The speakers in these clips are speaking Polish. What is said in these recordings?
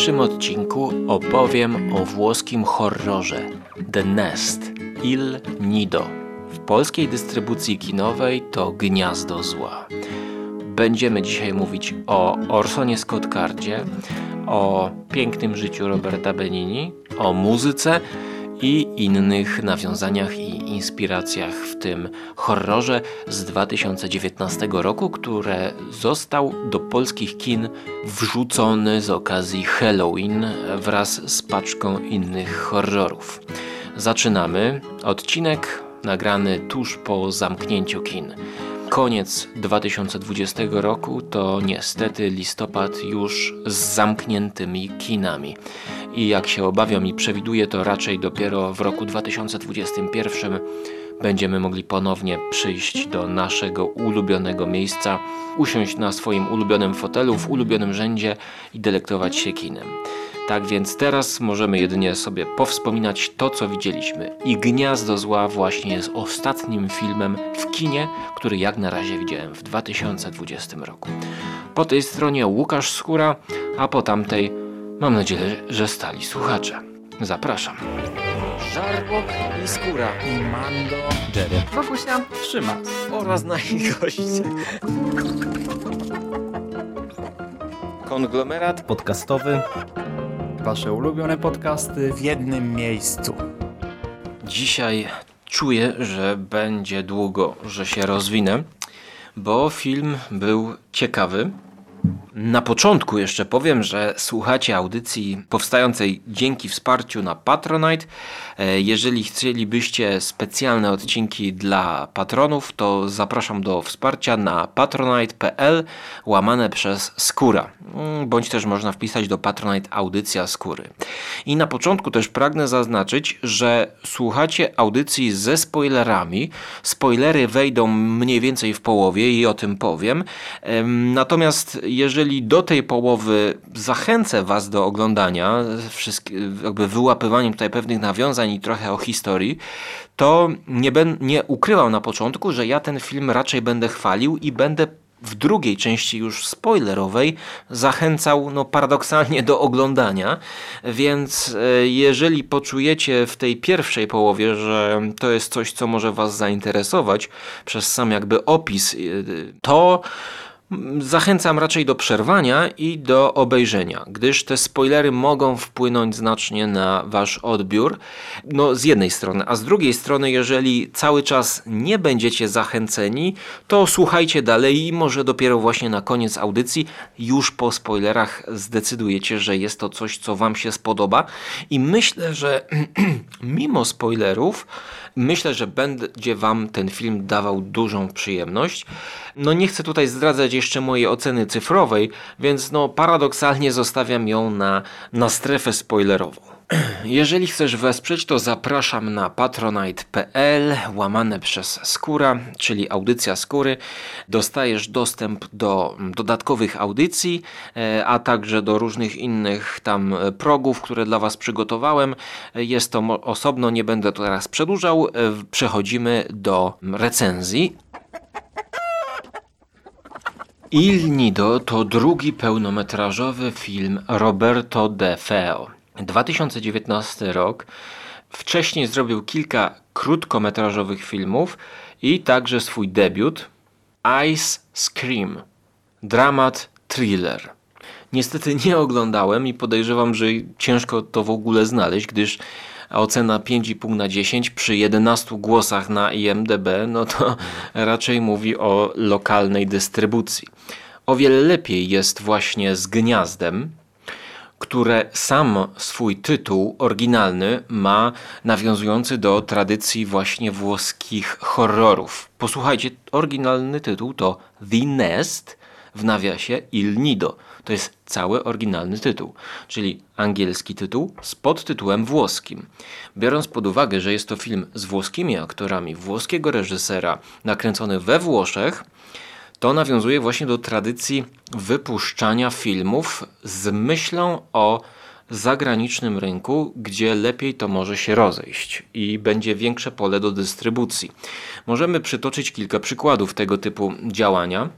dzisiejszym odcinku opowiem o włoskim horrorze The Nest Il Nido. W polskiej dystrybucji kinowej to Gniazdo Zła. Będziemy dzisiaj mówić o Orsonie Scott Cardzie, o pięknym życiu Roberta Benini, o muzyce i innych nawiązaniach i inspiracjach w tym horrorze z 2019 roku, które został do polskich kin wrzucony z okazji Halloween wraz z paczką innych horrorów. Zaczynamy. Odcinek nagrany tuż po zamknięciu kin. Koniec 2020 roku to niestety listopad już z zamkniętymi kinami. I jak się obawiam i przewiduję, to raczej dopiero w roku 2021 będziemy mogli ponownie przyjść do naszego ulubionego miejsca, usiąść na swoim ulubionym fotelu, w ulubionym rzędzie i delektować się kinem. Tak więc teraz możemy jedynie sobie powspominać to, co widzieliśmy. I Gniazdo Zła właśnie jest ostatnim filmem w kinie, który jak na razie widziałem w 2020 roku. Po tej stronie Łukasz Skóra, a po tamtej mam nadzieję, że stali słuchacze. Zapraszam. Żarłok i Skóra. I Mando, Jerry. Wokusia, Trzyma. oraz nasi goście. Konglomerat Podcastowy. Wasze ulubione podcasty w jednym miejscu. Dzisiaj czuję, że będzie długo, że się rozwinę, bo film był ciekawy. Na początku jeszcze powiem, że słuchacie audycji powstającej dzięki wsparciu na Patronite. E, Jeżeli chcielibyście specjalne odcinki dla patronów, to zapraszam do wsparcia na patronite.pl łamane przez Skóra. Mm, Bądź też można wpisać do Patronite audycja Skóry. I na początku też pragnę zaznaczyć, że słuchacie audycji ze spoilerami. Spoilery wejdą mniej więcej w połowie i o tym powiem. Em, Natomiast jeżeli do tej połowy zachęcę Was do oglądania, jakby wyłapywaniem tutaj pewnych nawiązań i trochę o historii, to nie, ben, nie ukrywam na początku, że ja ten film raczej będę chwalił i będę w drugiej części już spoilerowej zachęcał no paradoksalnie do oglądania, więc e, jeżeli poczujecie w tej pierwszej połowie, że to jest coś, co może Was zainteresować przez sam jakby opis, e, to Zachęcam raczej do przerwania i do obejrzenia, gdyż te spoilery mogą wpłynąć znacznie na wasz odbiór. No, z jednej strony, a z drugiej strony, jeżeli cały czas nie będziecie zachęceni, to słuchajcie dalej i może dopiero właśnie na koniec audycji, już po spoilerach, zdecydujecie, że jest to coś, co wam się spodoba. I myślę, że mimo spoilerów, myślę, że będzie wam ten film dawał dużą przyjemność. No nie chcę tutaj zdradzać jeszcze mojej oceny cyfrowej, więc no paradoksalnie zostawiam ją na, na strefę spoilerową. Jeżeli chcesz wesprzeć, to zapraszam na patronite.pl łamane przez Skóra, czyli audycja Skóry. Dostajesz dostęp do dodatkowych audycji, e, a także do różnych innych tam e, progów, które dla Was przygotowałem. Jest to osobno, nie będę to teraz przedłużał. E, Przechodzimy do recenzji. Il Nido to drugi pełnometrażowy film Roberto De Feo. 2019 rok. Wcześniej zrobił kilka krótkometrażowych filmów i także swój debiut Ice Scream. Dramat thriller. Niestety nie oglądałem i podejrzewam, że ciężko to w ogóle znaleźć, gdyż ocena 5,5 na 10 przy 11 głosach na IMDb, no to raczej mówi o lokalnej dystrybucji. O wiele lepiej jest właśnie z Gniazdem, które sam swój tytuł oryginalny ma nawiązujący do tradycji właśnie włoskich horrorów. Posłuchajcie, oryginalny tytuł to The Nest w nawiasie Il Nido. To jest cały oryginalny tytuł, czyli angielski tytuł z podtytułem włoskim. Biorąc pod uwagę, że jest to film z włoskimi aktorami, włoskiego reżysera, nakręcony we Włoszech, to nawiązuje właśnie do tradycji wypuszczania filmów z myślą o zagranicznym rynku, gdzie lepiej to może się rozejść i będzie większe pole do dystrybucji. Możemy przytoczyć kilka przykładów tego typu działania.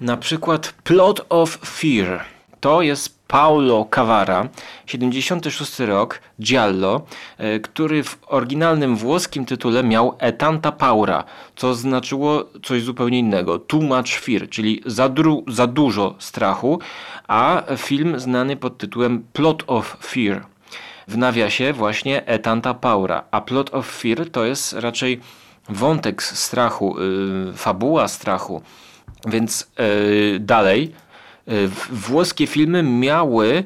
Na przykład Plot of Fear. To jest Paulo Cavara, 76 rok, Giallo, e, który w oryginalnym włoskim tytule miał Etanta Paura, co znaczyło coś zupełnie innego. Too much fear, czyli za, za dużo strachu, a film znany pod tytułem Plot of Fear. W nawiasie właśnie Etanta Paura, a Plot of Fear to jest raczej wątek strachu, yy, fabuła strachu. Więc yy, dalej, włoskie filmy miały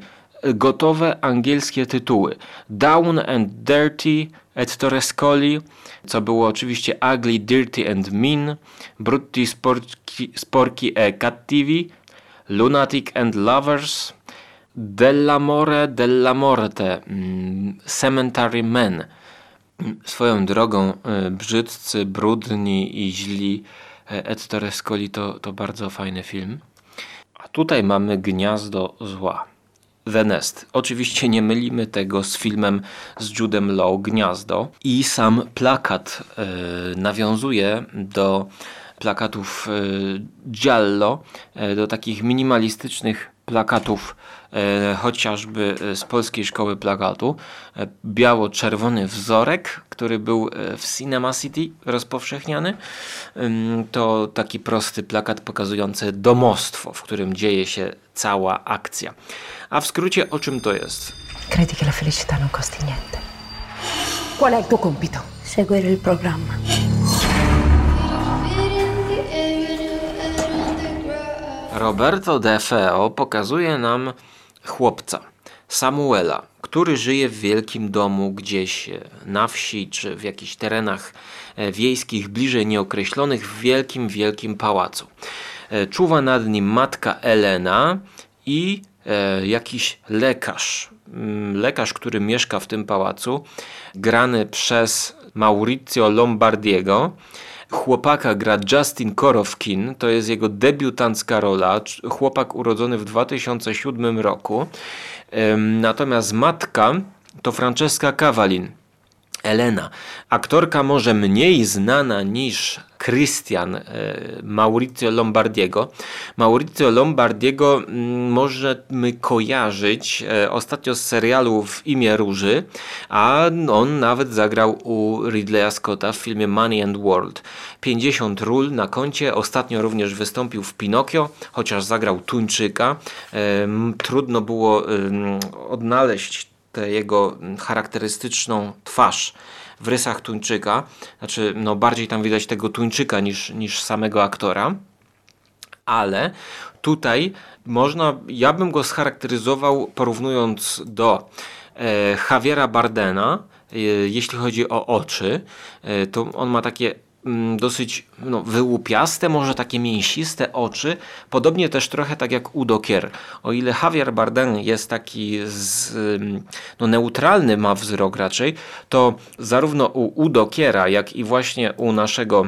gotowe angielskie tytuły. Down and Dirty, Ettore Scoli, co było oczywiście Ugly, Dirty and Mean, Brutti, Sporchi, e Cattivi, Lunatic and Lovers, Dell'amore, della morte, mm, Cemetery Men. Swoją drogą y, brzydcy, brudni i źli e, Ettore Scoli to, to bardzo fajny film. Tutaj mamy Gniazdo Zła. The Nest. Oczywiście nie mylimy tego z filmem z Judem Law Gniazdo i sam plakat y, nawiązuje do plakatów y, Giallo, y, do takich minimalistycznych plakatów e, chociażby z Polskiej Szkoły Plakatu. E, biało-czerwony wzorek, który był e, w Cinema City rozpowszechniany. To taki prosty plakat pokazujący domostwo, w którym dzieje się cała akcja. A w skrócie o czym to jest? Credi che la felicità non costi niente. Qual è il tuo compito? Seguire il programma. Roberto De Feo pokazuje nam chłopca, Samuela, który żyje w wielkim domu gdzieś e, na wsi czy w jakichś terenach e, wiejskich, bliżej nieokreślonych, w wielkim, wielkim pałacu. E, Czuwa nad nim matka Elena i jakiś lekarz. Mm, Lekarz, który mieszka w tym pałacu, grany przez Maurizio Lombardiego. Chłopaka gra Justin Korowkin, to jest jego debiutancka rola, chłopak urodzony w 2007 roku. Natomiast matka to Francesca Cavallin. Elena. Aktorka może mniej znana niż Christian e, Maurizio Lombardiego. Maurizio Lombardiego mm, możemy kojarzyć e, ostatnio z serialu W imię Róży, a on nawet zagrał u Ridleya Scotta w filmie Money and World. 50 ról na koncie, ostatnio również wystąpił w Pinokio, chociaż zagrał Tuńczyka. Em, Trudno było odnaleźć tę jego charakterystyczną twarz w rysach Tuńczyka. Znaczy, no bardziej tam widać tego Tuńczyka niż, niż samego aktora. Ale tutaj można, ja bym go scharakteryzował porównując do e, Javiera Bardena, e, jeśli chodzi o oczy, e, to on ma takie mm, dosyć no, wyłupiaste, może takie mięsiste oczy, podobnie też trochę tak jak Udo Kier. O ile Javier Bardem jest taki z, ym, no, neutralny ma wzrok raczej, to zarówno u Udo Kiera, jak i właśnie u naszego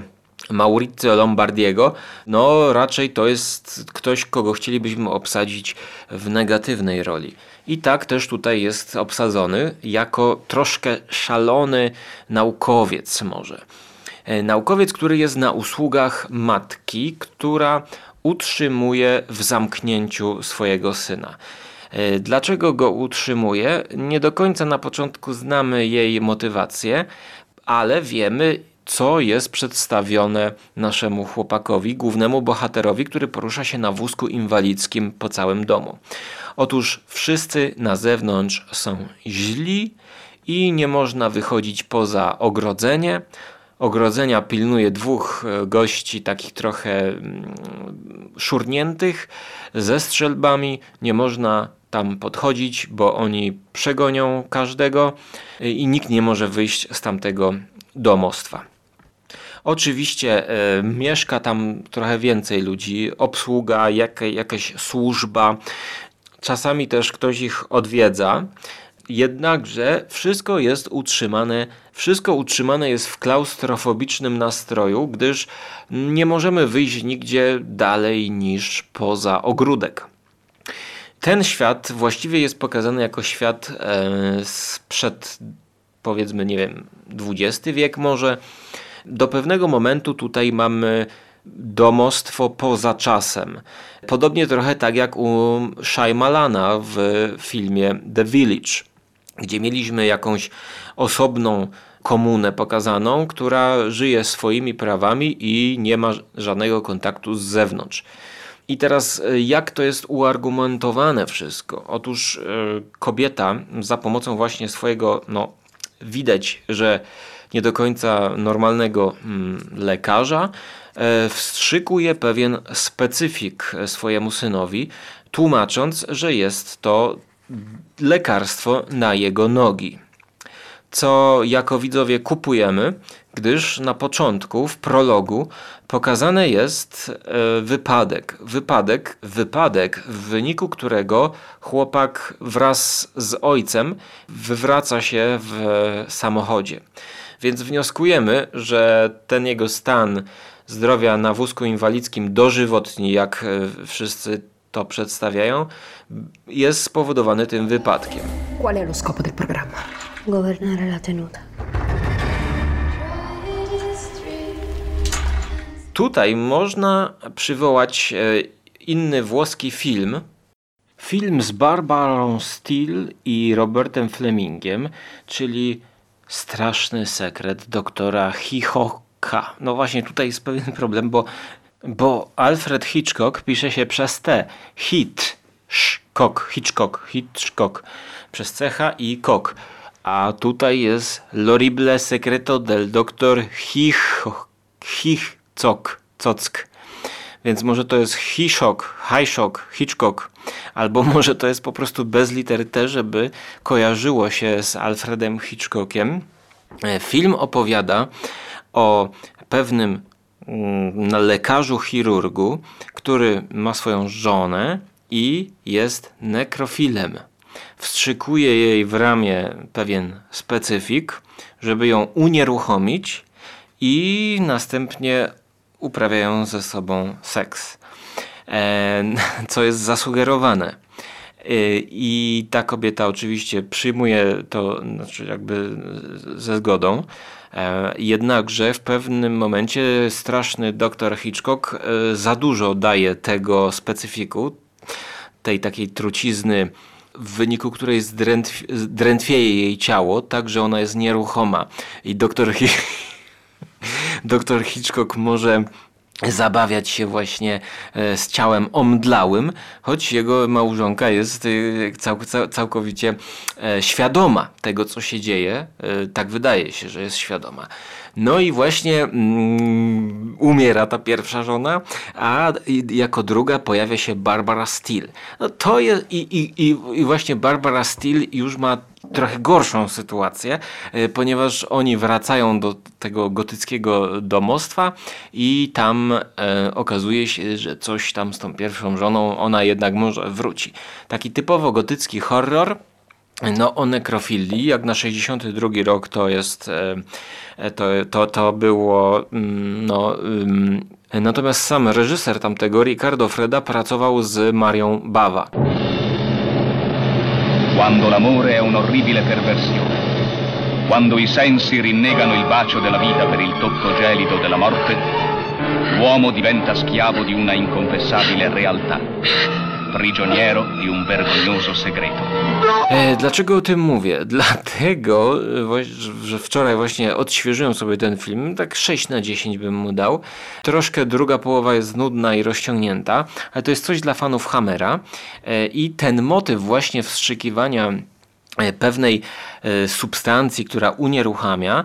Maurizio Lombardiego, no raczej to jest ktoś, kogo chcielibyśmy obsadzić w negatywnej roli. I tak też tutaj jest obsadzony jako troszkę szalony naukowiec może. E, Naukowiec, który jest na usługach matki, która utrzymuje w zamknięciu swojego syna. E, Dlaczego go utrzymuje? Nie do końca na początku znamy jej motywację, ale wiemy, co jest przedstawione naszemu chłopakowi, głównemu bohaterowi, który porusza się na wózku inwalidzkim po całym domu. Otóż wszyscy na zewnątrz są źli i nie można wychodzić poza ogrodzenie. Ogrodzenia pilnuje dwóch e, gości, takich trochę mm, szurniętych, ze strzelbami. Nie można tam podchodzić, bo oni przegonią każdego e, i nikt nie może wyjść z tamtego domostwa. Oczywiście e, mieszka tam trochę więcej ludzi, obsługa, jak, jakaś służba, czasami też ktoś ich odwiedza. Jednakże wszystko jest utrzymane, wszystko utrzymane jest w klaustrofobicznym nastroju, gdyż nie możemy wyjść nigdzie dalej niż poza ogródek. Ten świat właściwie jest pokazany jako świat e, sprzed powiedzmy, nie wiem, XX wiek może. Do pewnego momentu tutaj mamy domostwo poza czasem. Podobnie trochę tak jak u Shaimalana w filmie The Village, gdzie mieliśmy jakąś osobną komunę pokazaną, która żyje swoimi prawami i nie ma żadnego kontaktu z zewnątrz. I teraz e, jak to jest uargumentowane wszystko? Otóż e, kobieta za pomocą właśnie swojego, no widać, że nie do końca normalnego mm, lekarza, e, wstrzykuje pewien specyfik swojemu synowi, tłumacząc, że jest to lekarstwo na jego nogi co jako widzowie kupujemy, gdyż na początku, w prologu, pokazany jest e, wypadek. Wypadek, wypadek, w wyniku którego chłopak wraz z ojcem wywraca się w samochodzie. Więc wnioskujemy, że ten jego stan zdrowia na wózku inwalidzkim dożywotni, jak e, wszyscy to przedstawiają, jest spowodowany tym wypadkiem. Qual è lo scopo del programma? Governare la tenuta. Tutaj można przywołać e, inny włoski film. Film z Barbarą Steele i Robertem Flemingiem, czyli Straszny sekret doktora Hitchcocka. No właśnie tutaj jest pewien problem, bo, bo Alfred Hitchcock pisze się przez T. Hit, Hitchcock, Hitchcock, Hitchcock przez cecha i kok. A tutaj jest L'orrible secreto del doktor Hitchcock, Cock. Więc może to jest Hitchcock, Hitchcock, Hitchcock, albo może to jest po prostu bez litery T, żeby kojarzyło się z Alfredem Hitchcockiem. E, film opowiada o pewnym mm, lekarzu chirurgu, który ma swoją żonę i jest nekrofilem wstrzykuje jej w ramię pewien specyfik, żeby ją unieruchomić i następnie uprawiają ze sobą seks, e, co jest zasugerowane. E, I ta kobieta oczywiście przyjmuje to znaczy jakby ze zgodą. E, jednakże w pewnym momencie straszny doktor Hitchcock za dużo daje tego specyfiku, tej takiej trucizny w wyniku której zdrętw, zdrętwieje jej ciało, tak że ona jest nieruchoma. I doktor, Hi doktor Hitchcock może zabawiać się właśnie e, z ciałem omdlałym, choć jego małżonka jest e, cał, całkowicie e, świadoma tego, co się dzieje. Tak wydaje się, że jest świadoma. No i właśnie mm, umiera ta pierwsza żona, a jako druga pojawia się Barbara Steele. No to jest i, i, i właśnie Barbara Steele już ma trochę gorszą sytuację, e, ponieważ oni wracają do tego gotyckiego domostwa i tam e, okazuje się, że coś tam z tą pierwszą żoną ona jednak może wróci. Taki typowo gotycki horror, no o nekrofilii, jak na 62 rok to jest, e, to, to, to było, mm, no, natomiast sam reżyser tamtego, Ricardo Freda, pracował z Marią Bawa. Quando l'amore è un'orribile perversione, quando i sensi rinnegano il bacio della vita per il tocco gelido della morte, l'uomo diventa schiavo di una inconfessabile realtà prigioniero di un vergognoso segreto. E, dlaczego o tym mówię? Dlatego, że wczoraj właśnie odświeżyłem sobie ten film, tak 6 na 10 bym mu dał. Troszkę druga połowa jest nudna i rozciągnięta, ale to jest coś dla fanów Hammera e, i ten motyw właśnie wstrzykiwania e, pewnej e, substancji, która unieruchamia,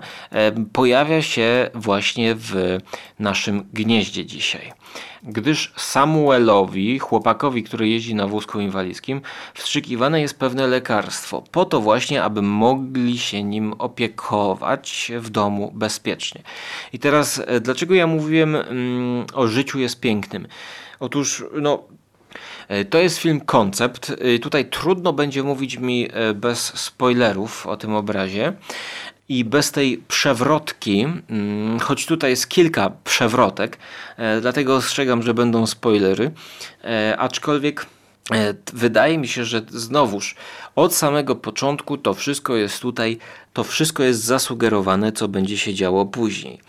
pojawia się właśnie w naszym gnieździe dzisiaj gdyż Samuelowi, chłopakowi, który jeździ na wózku inwalidzkim, wstrzykiwane jest pewne lekarstwo, po to właśnie, aby mogli się nim opiekować w domu bezpiecznie. I teraz, e, dlaczego ja mówiłem mm, o życiu jest pięknym? Otóż, no, e, to jest film koncept. E, tutaj trudno będzie mówić mi bez spoilerów o tym obrazie. I bez tej przewrotki, mm, choć tutaj jest kilka przewrotek, e, dlatego ostrzegam, że będą spoilery, e, aczkolwiek E, Wydaje mi się, że znowuż od samego początku to wszystko jest tutaj, to wszystko jest zasugerowane, co będzie się działo później.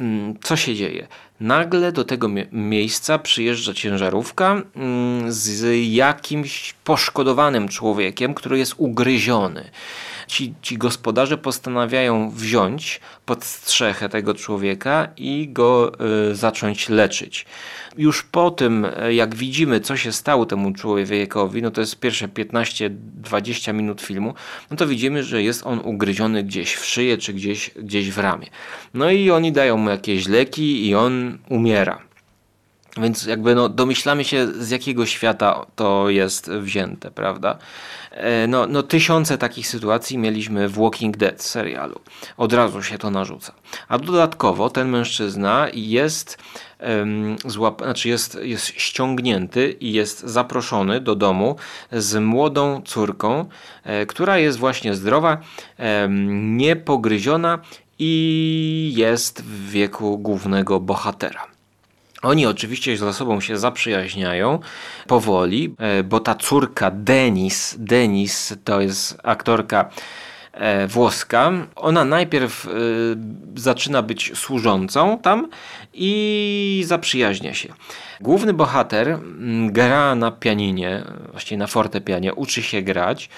Mm, Co się dzieje? Nagle do tego mie- miejsca przyjeżdża ciężarówka mm, z jakimś poszkodowanym człowiekiem, który jest ugryziony. Ci, ci gospodarze postanawiają wziąć pod strzechę tego człowieka i go y, zacząć leczyć. Już po tym, e, jak widzimy, co się stało temu człowiekowi, no to jest pierwsze 15-20 minut filmu, no to widzimy, że jest on ugryziony gdzieś w szyję czy gdzieś, gdzieś w ramię. No i oni dają mu jakieś leki i on umiera. Więc jakby no, domyślamy się, z jakiego świata to jest wzięte, prawda? E, No, no tysiące takich sytuacji mieliśmy w Walking Dead serialu. Od razu się to narzuca. A dodatkowo ten mężczyzna jest, em, złap, znaczy jest, jest ściągnięty i jest zaproszony do domu z młodą córką, e, która jest właśnie zdrowa, em, niepogryziona i jest w wieku głównego bohatera. Oni oczywiście ze sobą się zaprzyjaźniają powoli, e, bo ta córka Denis, Denis to jest aktorka e, włoska, ona najpierw e, zaczyna być służącą tam i zaprzyjaźnia się. Główny bohater gra na pianinie, właściwie na fortepianie, uczy się grać,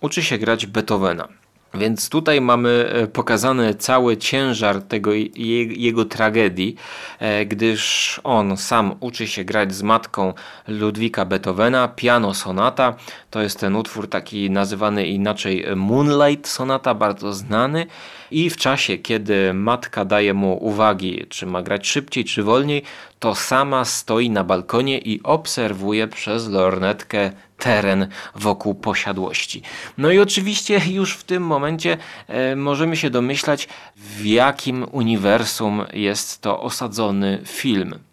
uczy się grać Beethovena. Więc tutaj mamy e, pokazany cały ciężar tego je, jego tragedii, e, gdyż on sam uczy się grać z matką Ludwika Beethovena, piano sonata. To jest ten utwór taki nazywany inaczej Moonlight Sonata, bardzo znany. I w czasie, kiedy matka daje mu uwagi, czy ma grać szybciej, czy wolniej, to sama stoi na balkonie i obserwuje przez lornetkę teren wokół posiadłości. No i oczywiście już w tym momencie e, możemy się domyślać, w jakim uniwersum jest to osadzony film.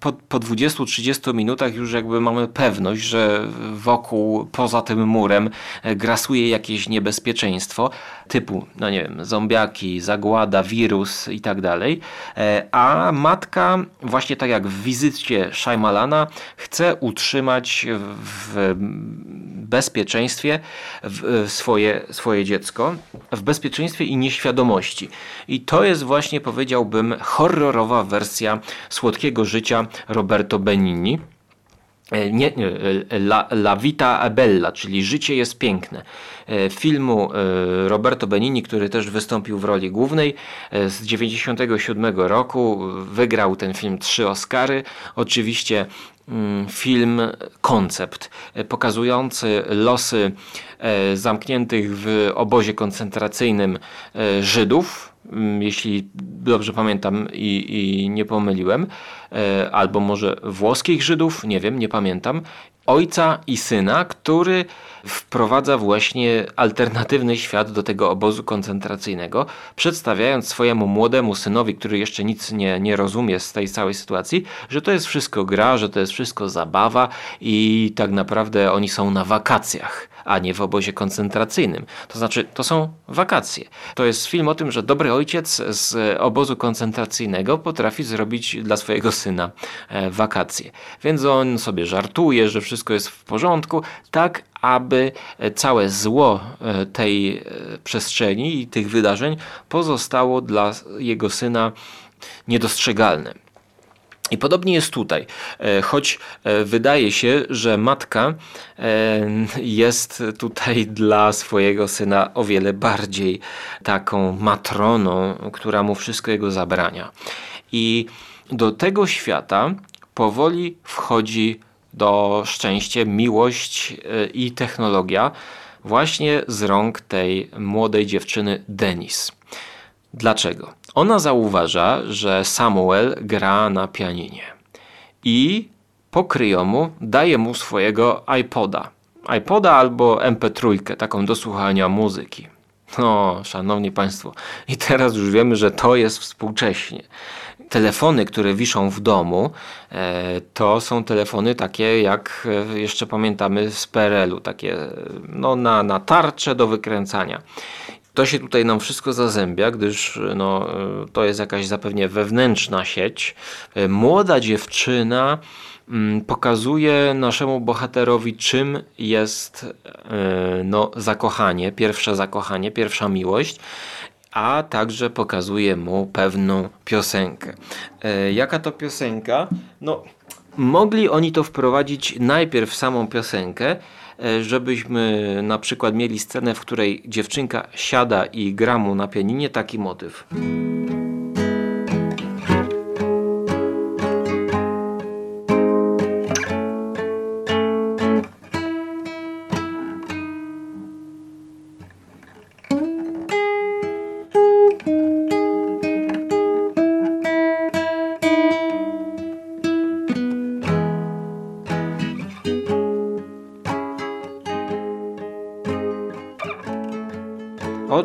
Po, po 20-30 minutach już jakby mamy pewność, że wokół, poza tym murem e, grasuje jakieś niebezpieczeństwo typu, no nie wiem, zombiaki, zagłada, wirus i tak dalej. E, A matka, właśnie tak jak w wizycie Shaimalana, chce utrzymać w bezpieczeństwie w- swoje, swoje dziecko, w bezpieczeństwie i nieświadomości. I to jest właśnie, powiedziałbym, horrorowa wersja słodkiego życia Roberto Benigni. E, Nie, e, La, La Vita Bella, czyli Życie jest piękne. E, Filmu Roberto Benigni, który też wystąpił w roli głównej z 97 roku. Wygrał ten film trzy Oscary. Oczywiście mm, film koncept pokazujący losy zamkniętych w obozie koncentracyjnym Żydów, jeśli dobrze pamiętam i, i nie pomyliłem, e, albo może włoskich Żydów, nie wiem, nie pamiętam, ojca i syna, który wprowadza właśnie alternatywny świat do tego obozu koncentracyjnego, przedstawiając swojemu młodemu synowi, który jeszcze nic nie, nie rozumie z tej całej sytuacji, że to jest wszystko gra, że to jest wszystko zabawa i tak naprawdę oni są na wakacjach, a nie w obozie koncentracyjnym. To znaczy, to są wakacje. To jest film o tym, że dobry ojciec z obozu koncentracyjnego potrafi zrobić dla swojego syna e, wakacje. Więc on sobie żartuje, że wszystko jest w porządku, tak aby całe zło e, tej e, przestrzeni i tych wydarzeń pozostało dla jego syna niedostrzegalne. I podobnie jest tutaj, E, choć wydaje się, że matka jest tutaj dla swojego syna o wiele bardziej taką matroną, która mu wszystko jego zabrania. I do tego świata powoli wchodzi do szczęście, miłość e, i technologia właśnie z rąk tej młodej dziewczyny Denis. Dlaczego? Ona zauważa, że Samuel gra na pianinie i po kryjomu daje mu swojego iPoda. iPoda albo MP3, taką do słuchania muzyki. No, szanowni państwo, i teraz już wiemy, że to jest współcześnie. Telefony, które wiszą w domu, e, to są telefony takie, jak e, jeszcze pamiętamy z PRL-u, takie no, na, na tarcze do wykręcania. To się tutaj nam wszystko zazębia, gdyż no, e, to jest jakaś zapewne wewnętrzna sieć. Młoda dziewczyna mm, pokazuje naszemu bohaterowi, czym jest no, zakochanie, pierwsze zakochanie, pierwsza miłość a także pokazuje mu pewną piosenkę. E, jaka to piosenka? No, mogli oni to wprowadzić najpierw w samą piosenkę, e, żebyśmy na przykład mieli scenę, w której dziewczynka siada i gra mu na pianinie taki motyw.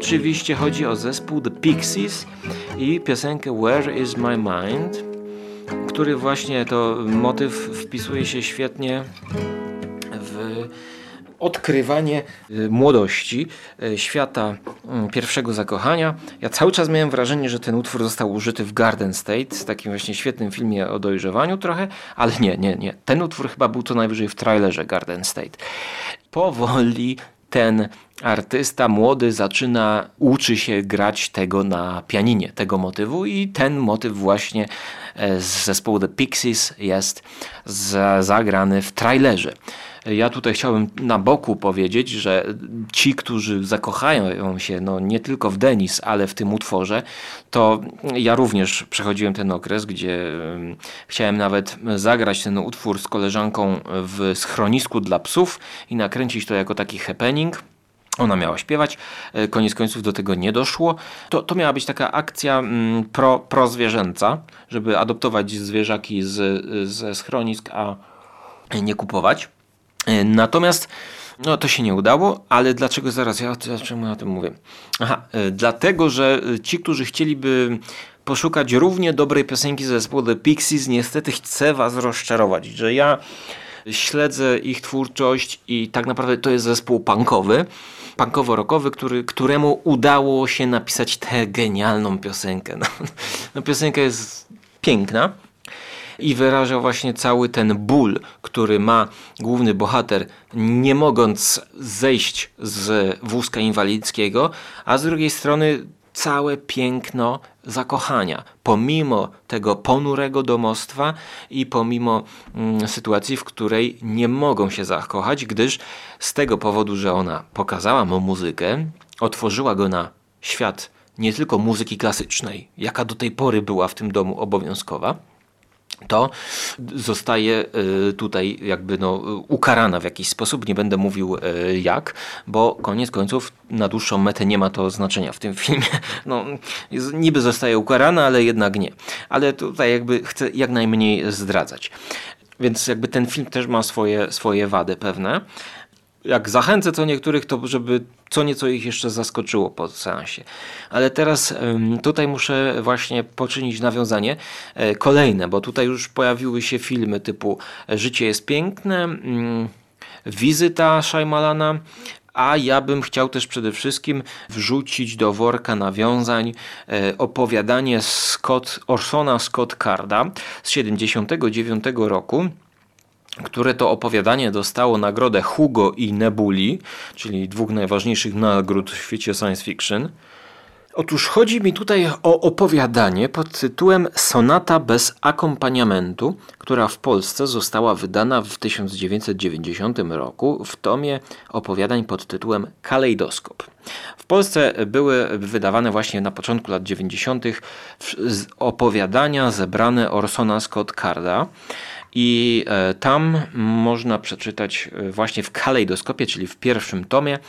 Oczywiście chodzi o zespół The Pixies i piosenkę Where is my mind, który właśnie to motyw wpisuje się świetnie w odkrywanie y, młodości, y, świata mm, pierwszego zakochania. Ja cały czas miałem wrażenie, że ten utwór został użyty w Garden State, w takim właśnie świetnym filmie o dojrzewaniu trochę, ale nie, nie, nie. Ten utwór chyba był co najwyżej w trailerze Garden State. Powoli ten artysta młody zaczyna, uczy się grać tego na pianinie, tego motywu i ten motyw właśnie e, z zespołu The Pixies jest za, zagrany w trailerze. Ja tutaj chciałbym na boku powiedzieć, że ci, którzy zakochają się no, nie tylko w Denis, ale w tym utworze, to ja również przechodziłem ten okres, gdzie em, chciałem nawet zagrać ten utwór z koleżanką w schronisku dla psów i nakręcić to jako taki happening. Ona miała śpiewać, e, koniec końców do tego nie doszło. To, to miała być taka akcja mm, pro, prozwierzęca, żeby adoptować zwierzaki z, ze schronisk, a nie kupować. E, Natomiast no, to się nie udało, ale dlaczego zaraz ja dlaczego ja o tym mówię? Aha, e, dlatego, że e, ci, którzy chcieliby poszukać równie dobrej piosenki zespołu The Pixies, niestety chcę was rozczarować, że ja śledzę ich twórczość i tak naprawdę to jest zespół punkowy, punkowo-rockowy, który, któremu udało się napisać tę genialną piosenkę. No, no piosenka jest piękna i wyraża właśnie cały ten ból, który ma główny bohater, nie mogąc zejść z wózka inwalidzkiego, a z drugiej strony całe piękno zakochania, pomimo tego ponurego domostwa i pomimo mm, sytuacji, w której nie mogą się zakochać, gdyż z tego powodu, że ona pokazała mu muzykę, otworzyła go na świat nie tylko muzyki klasycznej, jaka do tej pory była w tym domu obowiązkowa, to zostaje y, tutaj jakby no, ukarana w jakiś sposób. Nie będę mówił y, jak, bo koniec końców na dłuższą metę nie ma to znaczenia w tym filmie. No, niby zostaje ukarana, ale jednak nie. Ale tutaj jakby chcę jak najmniej zdradzać. Więc jakby ten film też ma swoje, swoje wady pewne. Jak zachęcę co niektórych, to żeby co nieco ich jeszcze zaskoczyło po seansie. Ale teraz tutaj muszę właśnie poczynić nawiązanie e, kolejne, bo tutaj już pojawiły się filmy typu Życie jest piękne, mm, Wizyta Shaimalana, a ja bym chciał też przede wszystkim wrzucić do worka nawiązań e, opowiadanie Scott, Orsona Scott Carda z 79 roku które to opowiadanie dostało nagrodę Hugo i Nebuli, czyli dwóch najważniejszych nagród w świecie science fiction. Otóż chodzi mi tutaj o opowiadanie pod tytułem Sonata bez akompaniamentu, która w Polsce została wydana w 1990 roku w tomie opowiadań pod tytułem Kalejdoskop. W Polsce były wydawane właśnie na początku lat 90. z- opowiadania zebrane Orsona Scott Carda. I e, tam można przeczytać e, właśnie w kalejdoskopie, czyli w pierwszym tomie,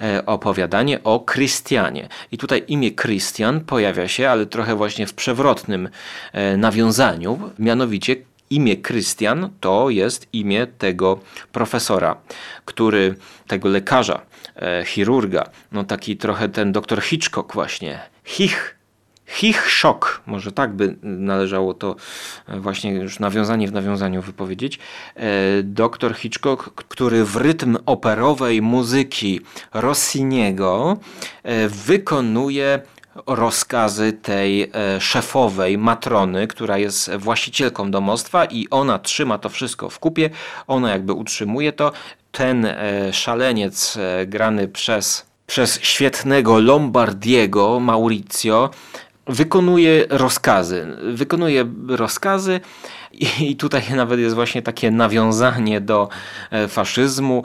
e, opowiadanie o Krystianie. I tutaj imię Krystian pojawia się, ale trochę właśnie w przewrotnym nawiązaniu. Mianowicie imię Krystian to jest imię tego profesora, który, tego lekarza, chirurga, no taki trochę ten doktor Hitchcock właśnie, Hich, Hitchcock, może tak by należało to e, właśnie już nawiązanie w nawiązaniu wypowiedzieć. E, Doktor Hitchcock, który w rytm operowej muzyki Rossiniego e, wykonuje rozkazy tej szefowej matrony, która jest właścicielką domostwa i ona trzyma to wszystko w kupie, ona jakby utrzymuje to. Ten szaleniec grany przez, przez świetnego Lombardiego, Maurizio, wykonuje rozkazy. Wykonuje rozkazy i tutaj nawet jest właśnie takie nawiązanie do e, faszyzmu.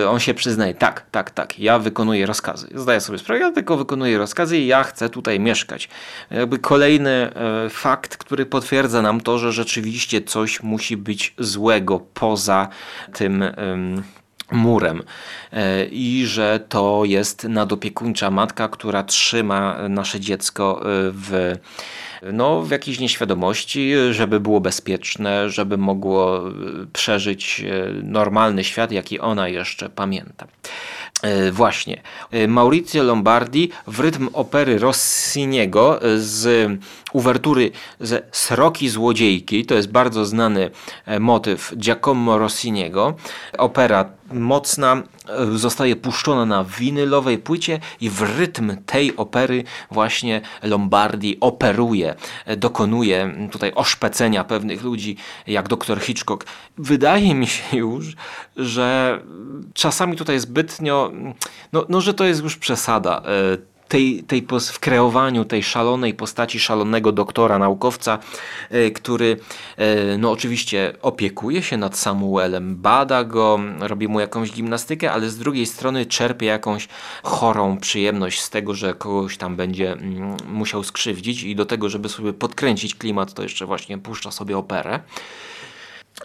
E, On się przyznaje, tak, tak, tak, ja wykonuję rozkazy. Zdaję sobie sprawę, ja tylko wykonuję rozkazy i ja chcę tutaj mieszkać. Jakby kolejny e, fakt, który potwierdza nam to, że rzeczywiście coś musi być złego poza tym murem E, i że to jest nadopiekuńcza matka, która trzyma nasze dziecko e, w, no, w jakiejś nieświadomości, żeby było bezpieczne, żeby mogło e, przeżyć normalny świat, jaki ona jeszcze pamięta. Właśnie. Maurizio Lombardi w rytm opery Rossiniego z uwertury ze Sroki Złodziejki, to jest bardzo znany motyw Giacomo Rossiniego. Opera mocna e, zostaje puszczona na winylowej płycie i w rytm tej opery właśnie Lombardi operuje, e, dokonuje tutaj oszpecenia pewnych ludzi, jak dr Hitchcock. Wydaje mi się już, że czasami tutaj zbytnio, no, no że to jest już przesada. Tej, tej w kreowaniu tej szalonej postaci, szalonego doktora, naukowca, e, który e, no oczywiście opiekuje się nad Samuelem, bada go, robi mu jakąś gimnastykę, ale z drugiej strony czerpie jakąś chorą przyjemność z tego, że kogoś tam będzie mm, musiał skrzywdzić i do tego, żeby sobie podkręcić klimat, to jeszcze właśnie puszcza sobie operę.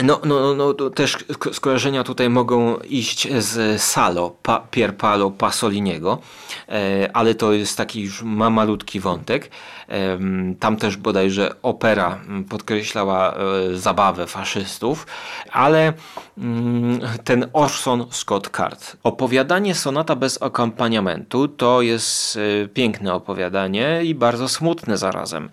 No, no, no, też sk- skojarzenia tutaj mogą iść z Salo, pa, Pierpalo Pasoliniego, e, ale to jest taki już ma malutki wątek. Tam też bodajże opera podkreślała e, zabawę faszystów, ale mm, ten Orson Scott Card. Opowiadanie Sonata bez akompaniamentu to jest e, piękne opowiadanie i bardzo smutne zarazem.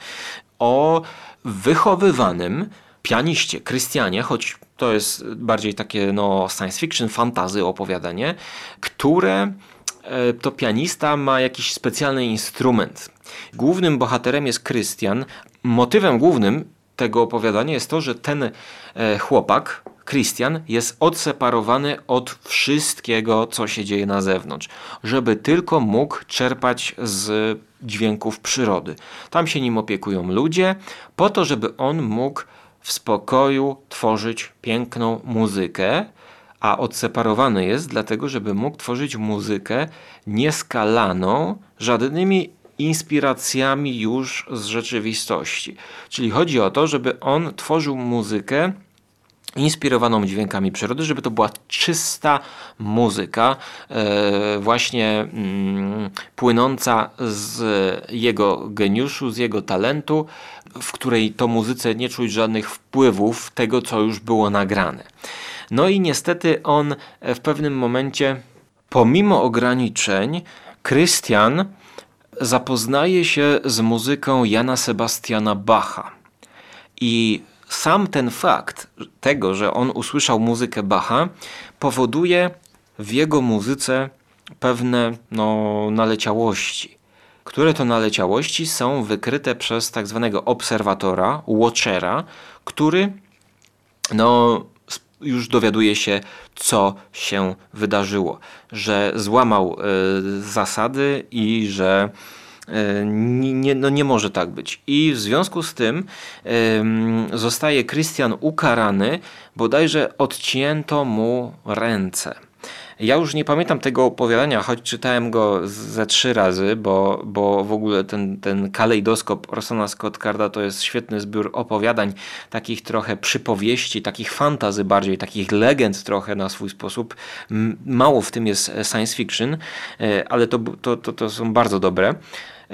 O wychowywanym pianiście, Krystianie, choć to jest bardziej takie no, science fiction, fantazy opowiadanie, które e, to pianista ma jakiś specjalny instrument. Głównym bohaterem jest Krystian. Motywem głównym tego opowiadania jest to, że ten e, chłopak, Krystian, jest odseparowany od wszystkiego, co się dzieje na zewnątrz, żeby tylko mógł czerpać z dźwięków przyrody. Tam się nim opiekują ludzie, po to, żeby on mógł w spokoju tworzyć piękną muzykę, a odseparowany jest dlatego, żeby mógł tworzyć muzykę nieskalaną żadnymi inspiracjami już z rzeczywistości. Czyli chodzi o to, żeby on tworzył muzykę inspirowaną dźwiękami przyrody, żeby to była czysta muzyka, e, właśnie mm, płynąca z jego geniuszu, z jego talentu, w której to muzyce nie czuć żadnych wpływów tego, co już było nagrane. No i niestety on w pewnym momencie, pomimo ograniczeń, Krystian zapoznaje się z muzyką Jana Sebastiana Bacha. I sam ten fakt tego, że on usłyszał muzykę Bacha, powoduje w jego muzyce pewne no, naleciałości, które to naleciałości są wykryte przez tak zwanego obserwatora, watchera, który no, już dowiaduje się, co się wydarzyło, że złamał e, zasady i że nie, nie, no nie może tak być. I w związku z tym zostaje Krystian ukarany, bodajże odcięto mu ręce. Ja już nie pamiętam tego opowiadania, choć czytałem go ze trzy razy, bo, bo w ogóle ten, ten kalejdoskop Rossana Scott Carda to jest świetny zbiór opowiadań, takich trochę przypowieści, takich fantazy bardziej, takich legend trochę na swój sposób. Mało w tym jest e, science fiction, e, ale to, to, to, to są bardzo dobre.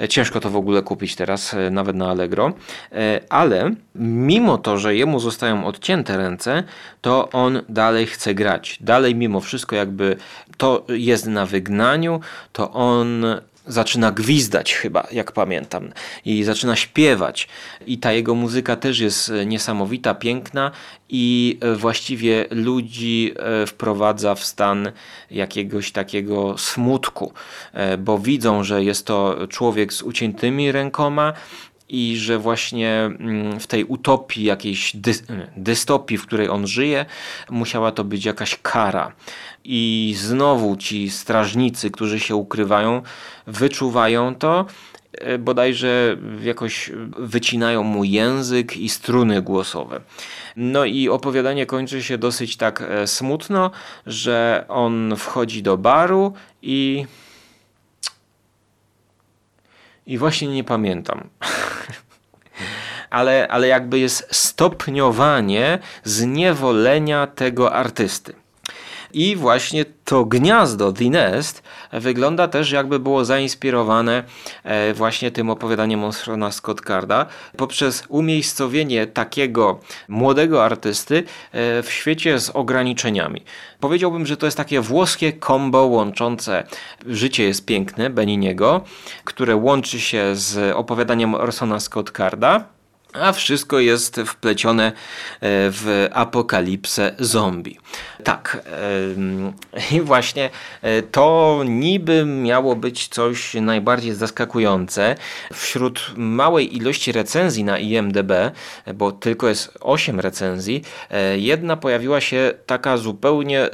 E, Ciężko to w ogóle kupić teraz, e, nawet na Allegro. E, Ale mimo to, że jemu zostają odcięte ręce, to on dalej chce grać. Dalej, mimo wszystko, jakby to jest na wygnaniu, to on zaczyna gwizdać chyba, jak pamiętam, i zaczyna śpiewać. I ta jego muzyka też jest e, niesamowita, piękna i e, właściwie ludzi e, wprowadza w stan jakiegoś takiego smutku, bo widzą, że jest to człowiek z uciętymi rękoma, i że właśnie mm, w tej utopii, jakiejś dy- dystopii, w której on żyje, musiała to być jakaś kara. I znowu ci strażnicy, którzy się ukrywają, wyczuwają to, e, bodajże jakoś wycinają mu język i struny głosowe. No i opowiadanie kończy się dosyć tak e, smutno, że on wchodzi do baru i. I właśnie nie pamiętam. ale, ale jakby jest stopniowanie zniewolenia tego artysty. I właśnie to gniazdo, The Nest, wygląda też jakby było zainspirowane e, właśnie tym opowiadaniem Monstrona Scottcarda poprzez umiejscowienie takiego młodego artysty e, w świecie z ograniczeniami. Powiedziałbym, że to jest takie włoskie combo łączące Życie jest piękne Beniniego, które łączy się z opowiadaniem Orsona Scottcarda a wszystko jest wplecione e, w apokalipsę zombie. Tak, em, i właśnie e, to niby miało być coś najbardziej zaskakujące. Wśród małej ilości recenzji na IMDb, bo tylko jest 8 recenzji, e, jedna pojawiła się taka zupełnie,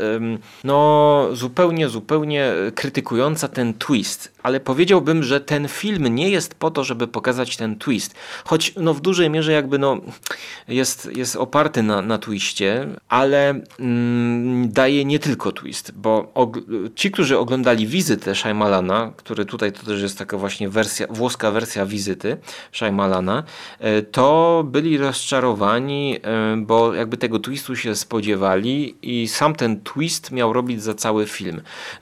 no zupełnie, zupełnie krytykująca ten twist. Ale powiedziałbym, że ten film nie jest po to, żeby pokazać ten twist. Choć no, w dużej mierze jakby no, jest, jest oparty na, na twiście, ale mm, daje nie tylko twist, bo ci, którzy oglądali wizytę Shyamalana, który tutaj to też jest taka właśnie wersja, włoska wersja wizyty Shyamalana, e, to byli rozczarowani, e, bo jakby tego twistu się spodziewali i sam ten twist miał robić za cały film.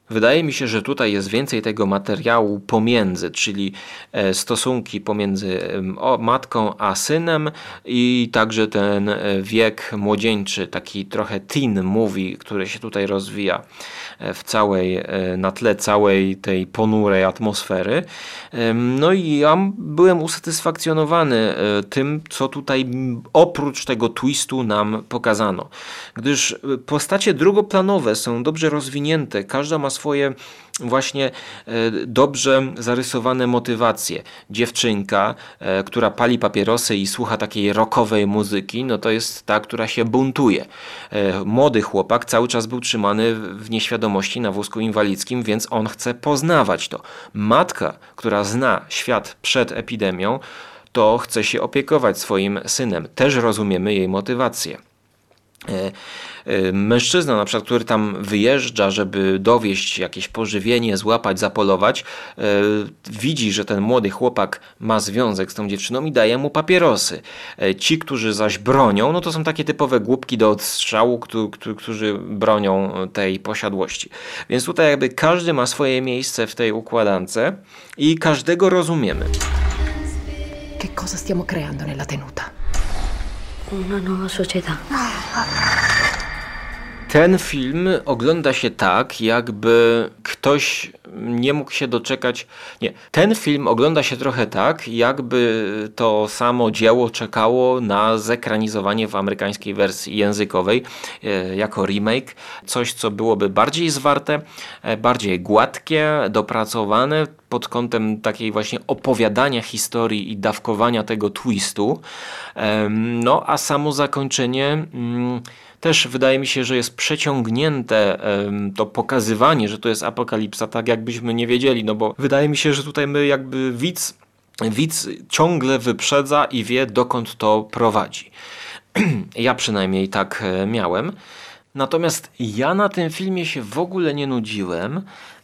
Wydaje mi się, że tutaj jest więcej tego materiału pomiędzy, czyli e, stosunki pomiędzy matką a synem i także ten e, wiek młodzieńczy, taki trochę teen movie, który się tutaj rozwija e, w całej, e, na tle całej tej ponurej atmosfery. No i ja byłem usatysfakcjonowany tym, co tutaj oprócz tego twistu nam pokazano. Gdyż postacie drugoplanowe są dobrze rozwinięte, każda ma swoje właśnie e, dobrze zarysowane motywacje. Dziewczynka, e, która pali papierosy i słucha takiej rockowej muzyki, no to jest ta, która się buntuje. E, Młody chłopak cały czas był trzymany w nieświadomości na wózku inwalidzkim, więc on chce poznawać to. Matka, która zna świat przed epidemią, to chce się opiekować swoim synem. Też rozumiemy jej motywację. E, e, Mężczyzna, na przykład, który tam wyjeżdża, żeby dowieść jakieś pożywienie, złapać, zapolować, e, widzi, że ten młody chłopak ma związek z tą dziewczyną i daje mu papierosy. Ci, którzy zaś bronią, no to są takie typowe głupki do odstrzału, któ- któ- którzy bronią tej posiadłości. Więc tutaj jakby każdy ma swoje miejsce w tej układance i każdego rozumiemy. Che stiamo creando nella tenuta? una nueva sociedad. Ah. Ten film ogląda się tak, jakby ktoś nie mógł się doczekać. Nie, ten film ogląda się trochę tak, jakby to samo dzieło czekało na zekranizowanie w amerykańskiej wersji językowej e, jako remake. Coś, co byłoby bardziej zwarte, e, bardziej gładkie, dopracowane pod kątem takiej właśnie opowiadania historii i dawkowania tego twistu. No a samo zakończenie. Też wydaje mi się, że jest przeciągnięte to pokazywanie, że to jest apokalipsa, tak jakbyśmy nie wiedzieli, no bo wydaje mi się, że tutaj my jakby widz, widz ciągle wyprzedza i wie dokąd to prowadzi. ja przynajmniej tak e, miałem. Natomiast ja na tym filmie się w ogóle nie nudziłem.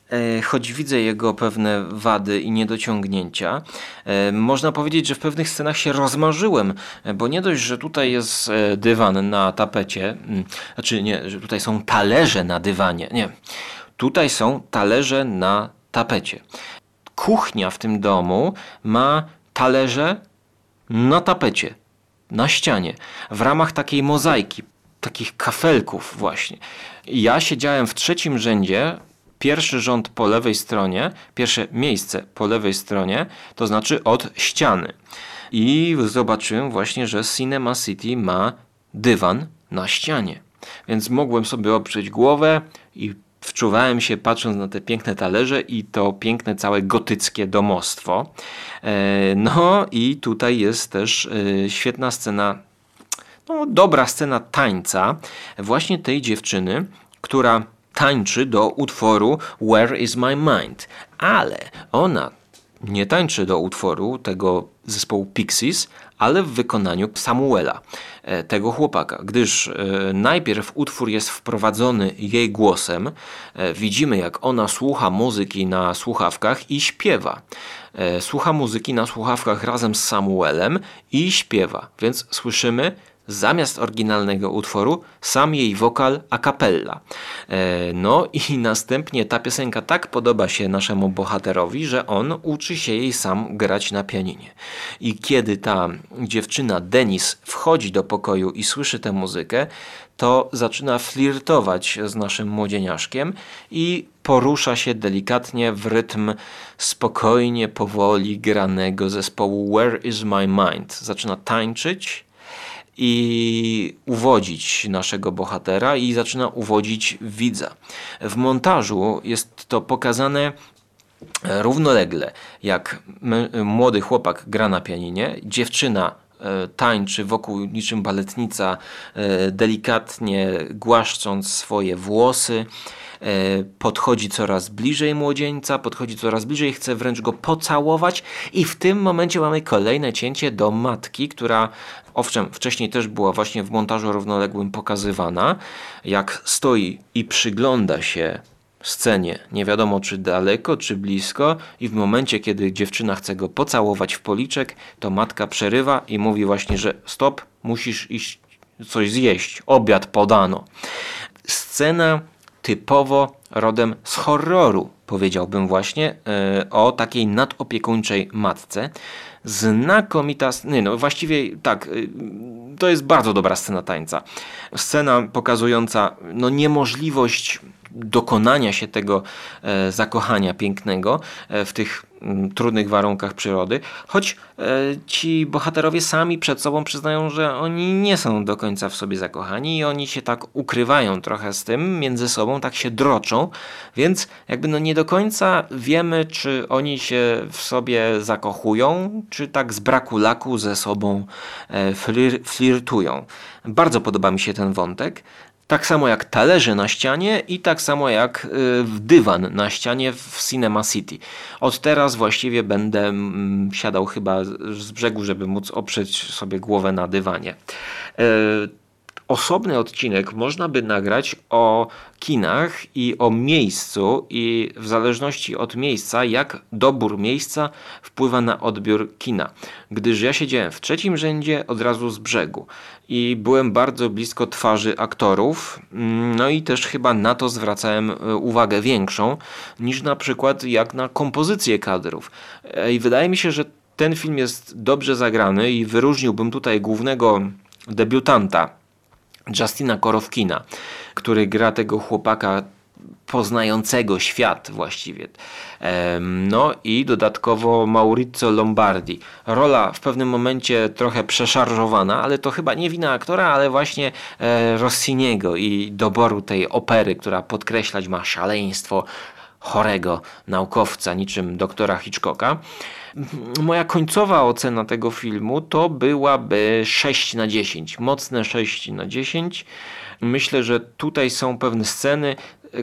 E, Choć widzę jego pewne wady i niedociągnięcia, E, można powiedzieć, że w pewnych scenach się rozmarzyłem, e, bo nie dość, że tutaj jest dywan na tapecie, mm, znaczy nie, że tutaj są talerze na dywanie, nie. Tutaj są talerze na tapecie. Kuchnia w tym domu ma talerze na tapecie, na ścianie, w ramach takiej mozaiki, takich kafelków właśnie. Ja siedziałem w trzecim rzędzie pierwszy rząd po lewej stronie, pierwsze miejsce po lewej stronie, to znaczy od ściany. I zobaczyłem właśnie, że Cinema City ma dywan na ścianie. Więc mogłem sobie oprzeć głowę i wczuwałem się patrząc na te piękne talerze i to piękne całe gotyckie domostwo. E, No i tutaj jest też e, świetna scena no, dobra scena tańca właśnie tej dziewczyny, która tańczy do utworu Where is my mind? Ale ona nie tańczy do utworu tego zespołu Pixies, ale w wykonaniu Samuela, e, tego chłopaka, gdyż e, najpierw utwór jest wprowadzony jej głosem, e, widzimy jak ona słucha muzyki na słuchawkach i śpiewa. Słucha muzyki na słuchawkach razem z Samuelem i śpiewa, więc słyszymy zamiast oryginalnego utworu sam jej wokal a cappella. E, No i następnie ta piosenka tak podoba się naszemu bohaterowi, że on uczy się jej sam grać na pianinie. I kiedy ta dziewczyna Denis wchodzi do pokoju i słyszy tę muzykę, to zaczyna flirtować z naszym młodzieniaszkiem i porusza się delikatnie w rytm spokojnie, powoli granego zespołu Where is my mind? Zaczyna tańczyć i uwodzić naszego bohatera i zaczyna uwodzić widza. W montażu jest to pokazane e, równolegle, jak młody chłopak gra na pianinie, dziewczyna tańczy wokół niczym baletnica, e, delikatnie głaszcząc swoje włosy. E, Podchodzi coraz bliżej młodzieńca, podchodzi coraz bliżej, chce wręcz go pocałować, i w tym momencie mamy kolejne cięcie do matki, która owszem, wcześniej też była właśnie w montażu równoległym pokazywana, jak stoi i przygląda się scenie, nie wiadomo czy daleko, czy blisko, i w momencie, kiedy dziewczyna chce go pocałować w policzek, to matka przerywa i mówi właśnie, że stop, musisz iść coś zjeść, obiad podano. Scena typowo rodem z horroru, powiedziałbym właśnie, e, o takiej nadopiekuńczej matce. Znakomita, nie no właściwie tak, y, to jest bardzo dobra scena tańca. Scena pokazująca no, niemożliwość dokonania się tego e, zakochania pięknego e, w tych trudnych warunkach przyrody, choć e, ci bohaterowie sami przed sobą przyznają, że oni nie są do końca w sobie zakochani i oni się tak ukrywają trochę z tym między sobą, tak się droczą, więc jakby no nie do końca wiemy, czy oni się w sobie zakochują, czy tak z braku laku ze sobą e, flir, flirtują. Bardzo podoba mi się ten wątek. Tak samo jak talerze na ścianie i tak samo jak y, dywan na ścianie w Cinema City. Od teraz właściwie będę mm, siadał chyba z brzegu, żeby móc oprzeć sobie głowę na dywanie. Osobny odcinek można by nagrać o kinach i o miejscu, i w zależności od miejsca, jak dobór miejsca wpływa na odbiór kina. Gdyż ja siedziałem w trzecim rzędzie od razu z brzegu i byłem bardzo blisko twarzy aktorów, mm, no i też chyba na to zwracałem e, uwagę większą niż na przykład jak na kompozycję kadrów. E, I wydaje mi się, że ten film jest dobrze zagrany i wyróżniłbym tutaj głównego debiutanta. Justina Korowkina, który gra tego chłopaka poznającego świat właściwie. No i dodatkowo Maurizio Lombardi. Rola w pewnym momencie trochę przeszarżowana, ale to chyba nie wina aktora, ale właśnie e, Rossiniego i doboru tej opery, która podkreślać ma szaleństwo chorego naukowca, niczym doktora Hitchcocka. Moja końcowa ocena tego filmu to byłaby 6 na 10. Mocne 6 na 10. Myślę, że tutaj są pewne sceny,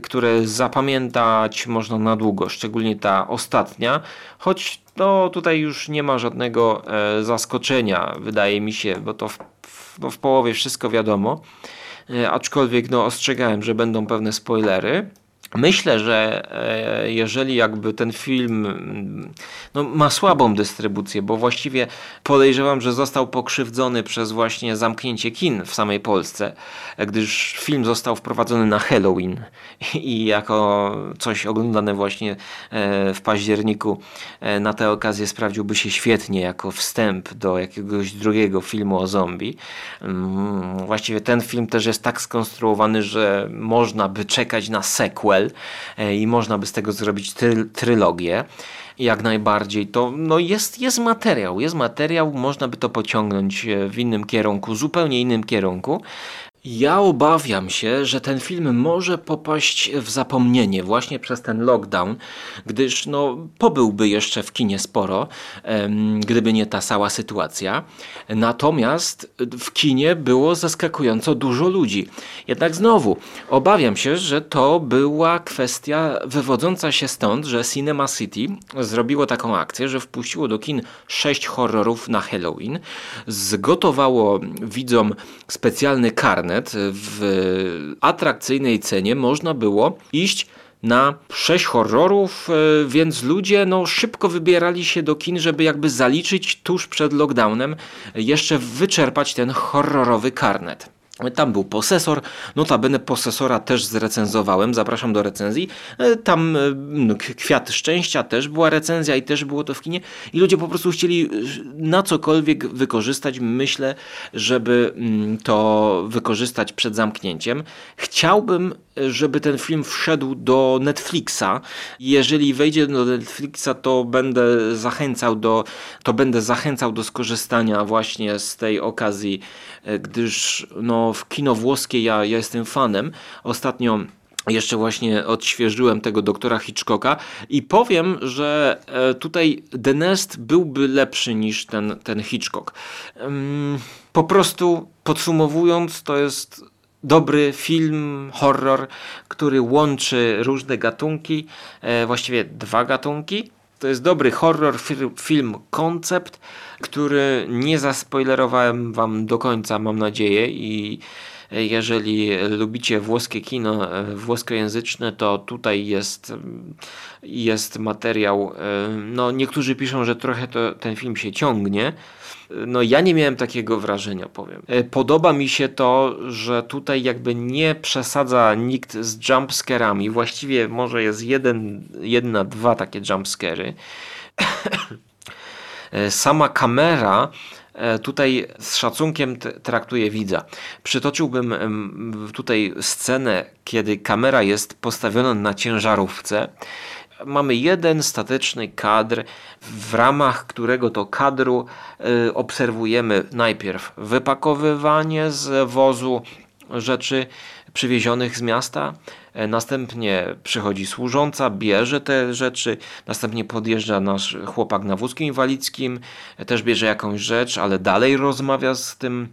które zapamiętać można na długo, szczególnie ta ostatnia, choć no, tutaj już nie ma żadnego e, zaskoczenia, wydaje mi się, bo to w, w, no, w połowie wszystko wiadomo. E, aczkolwiek no, ostrzegałem, że będą pewne spoilery. Myślę, że e, jeżeli jakby ten film no, ma słabą dystrybucję, bo właściwie podejrzewam, że został pokrzywdzony przez właśnie zamknięcie kin w samej Polsce, gdyż film został wprowadzony na Halloween i jako coś oglądane właśnie e, w październiku e, na tę okazję sprawdziłby się świetnie jako wstęp do jakiegoś drugiego filmu o zombie. Mm, Właściwie ten film też jest tak skonstruowany, że można by czekać na sequel, sequel e, i można by z tego zrobić try, trylogię. Jak najbardziej, to no jest, jest materiał, jest materiał, można by to pociągnąć e, w innym kierunku, zupełnie innym kierunku. Ja obawiam się, że ten film może popaść w zapomnienie właśnie przez ten lockdown, gdyż no, pobyłby jeszcze w kinie sporo, gdyby nie ta cała sytuacja. Natomiast w kinie było zaskakująco dużo ludzi. Jednak znowu, obawiam się, że to była kwestia wywodząca się stąd, że Cinema City zrobiło taką akcję, że wpuściło do kin sześć horrorów na Halloween, zgotowało widzom specjalny karnet. W atrakcyjnej cenie można było iść na sześć horrorów, e, więc ludzie no, szybko wybierali się do kin, żeby jakby zaliczyć tuż przed lockdownem, jeszcze wyczerpać ten horrorowy karnet. Tam był posesor, notabene posesora też zrecenzowałem, zapraszam do recenzji. E, Tam e, no, Kwiat Szczęścia też była recenzja i też było to w kinie. I ludzie po prostu chcieli e, na cokolwiek wykorzystać, myślę, żeby mm, to wykorzystać przed zamknięciem. Chciałbym, żeby ten film wszedł do Netflixa. Jeżeli wejdzie do Netflixa, to będę zachęcał do, to będę zachęcał do skorzystania właśnie z tej okazji, e, gdyż no, w kino włoskie ja, ja jestem fanem. Ostatnio jeszcze właśnie odświeżyłem tego doktora Hitchcocka i powiem, że e, tutaj The Nest byłby lepszy niż ten, ten Hitchcock. Po prostu podsumowując, to jest dobry film, horror, który łączy różne gatunki, e, właściwie dwa gatunki. To jest dobry horror, film, koncept, który nie zaspoilerowałem wam do końca, mam nadzieję i jeżeli lubicie włoskie kino e, włoskojęzyczne, to tutaj jest, jest materiał. e, No, niektórzy piszą, że trochę to, ten film się ciągnie. No, ja nie miałem takiego wrażenia, powiem. E, Podoba mi się to, że tutaj jakby nie przesadza nikt z jumpscarami. Właściwie może jest jeden, jedna, dwa takie jumpscary. E, Sama kamera e, tutaj z szacunkiem traktuje widza. Przytoczyłbym tutaj scenę, kiedy kamera jest postawiona na ciężarówce. Mamy jeden statyczny kadr, w ramach którego to kadru e, obserwujemy najpierw wypakowywanie z wozu rzeczy przywiezionych z miasta. E, Następnie przychodzi służąca, bierze te rzeczy, następnie podjeżdża nasz chłopak na wózku inwalidzkim, e, też bierze jakąś rzecz, ale dalej rozmawia z tym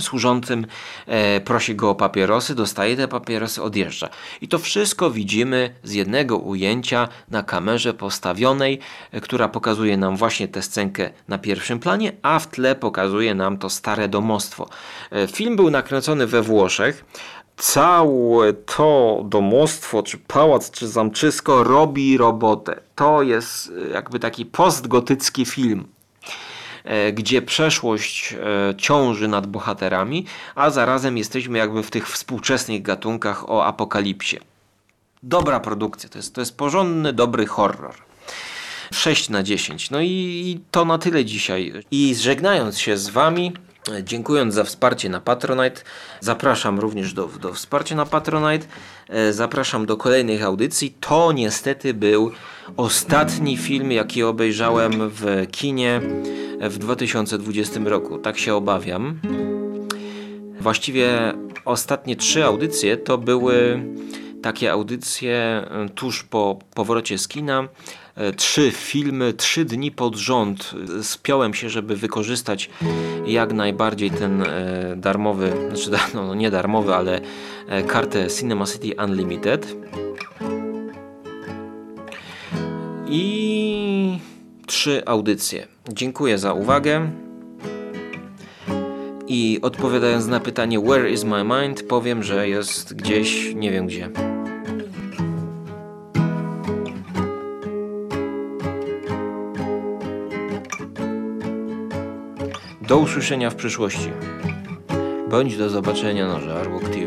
służącym, e, prosi go o papierosy, dostaje te papierosy, odjeżdża. I to wszystko widzimy z jednego ujęcia na kamerze postawionej, e, która pokazuje nam właśnie tę scenkę na pierwszym planie, a w tle pokazuje nam to stare domostwo. E, film był nakręcony we Włoszech. Całe to domostwo, czy pałac, czy zamczysko robi robotę. To jest e, jakby taki postgotycki film gdzie przeszłość e, ciąży nad bohaterami, a zarazem jesteśmy jakby w tych współczesnych gatunkach o apokalipsie. Dobra produkcja, to jest, to jest porządny, dobry horror. 6 na 10. No i, to na tyle dzisiaj. I żegnając się z Wami, e, dziękując za wsparcie na Patronite, zapraszam również do, do wsparcia na Patronite, e, zapraszam do kolejnych audycji. To niestety był ostatni film, jaki obejrzałem w kinie w 2020 roku. Tak się obawiam. Właściwie ostatnie trzy audycje to były takie audycje e, tuż po powrocie z kina. E, Trzy filmy, trzy dni pod rząd. Spiąłem się, żeby wykorzystać jak najbardziej ten e, darmowy, znaczy da- no nie darmowy, ale kartę Cinema City Unlimited. I trzy audycje. Dziękuję za uwagę. I odpowiadając na pytanie Where is my mind, powiem, że jest gdzieś, nie wiem gdzie. Do usłyszenia w przyszłości. Bądź do zobaczenia na Żarłok TV.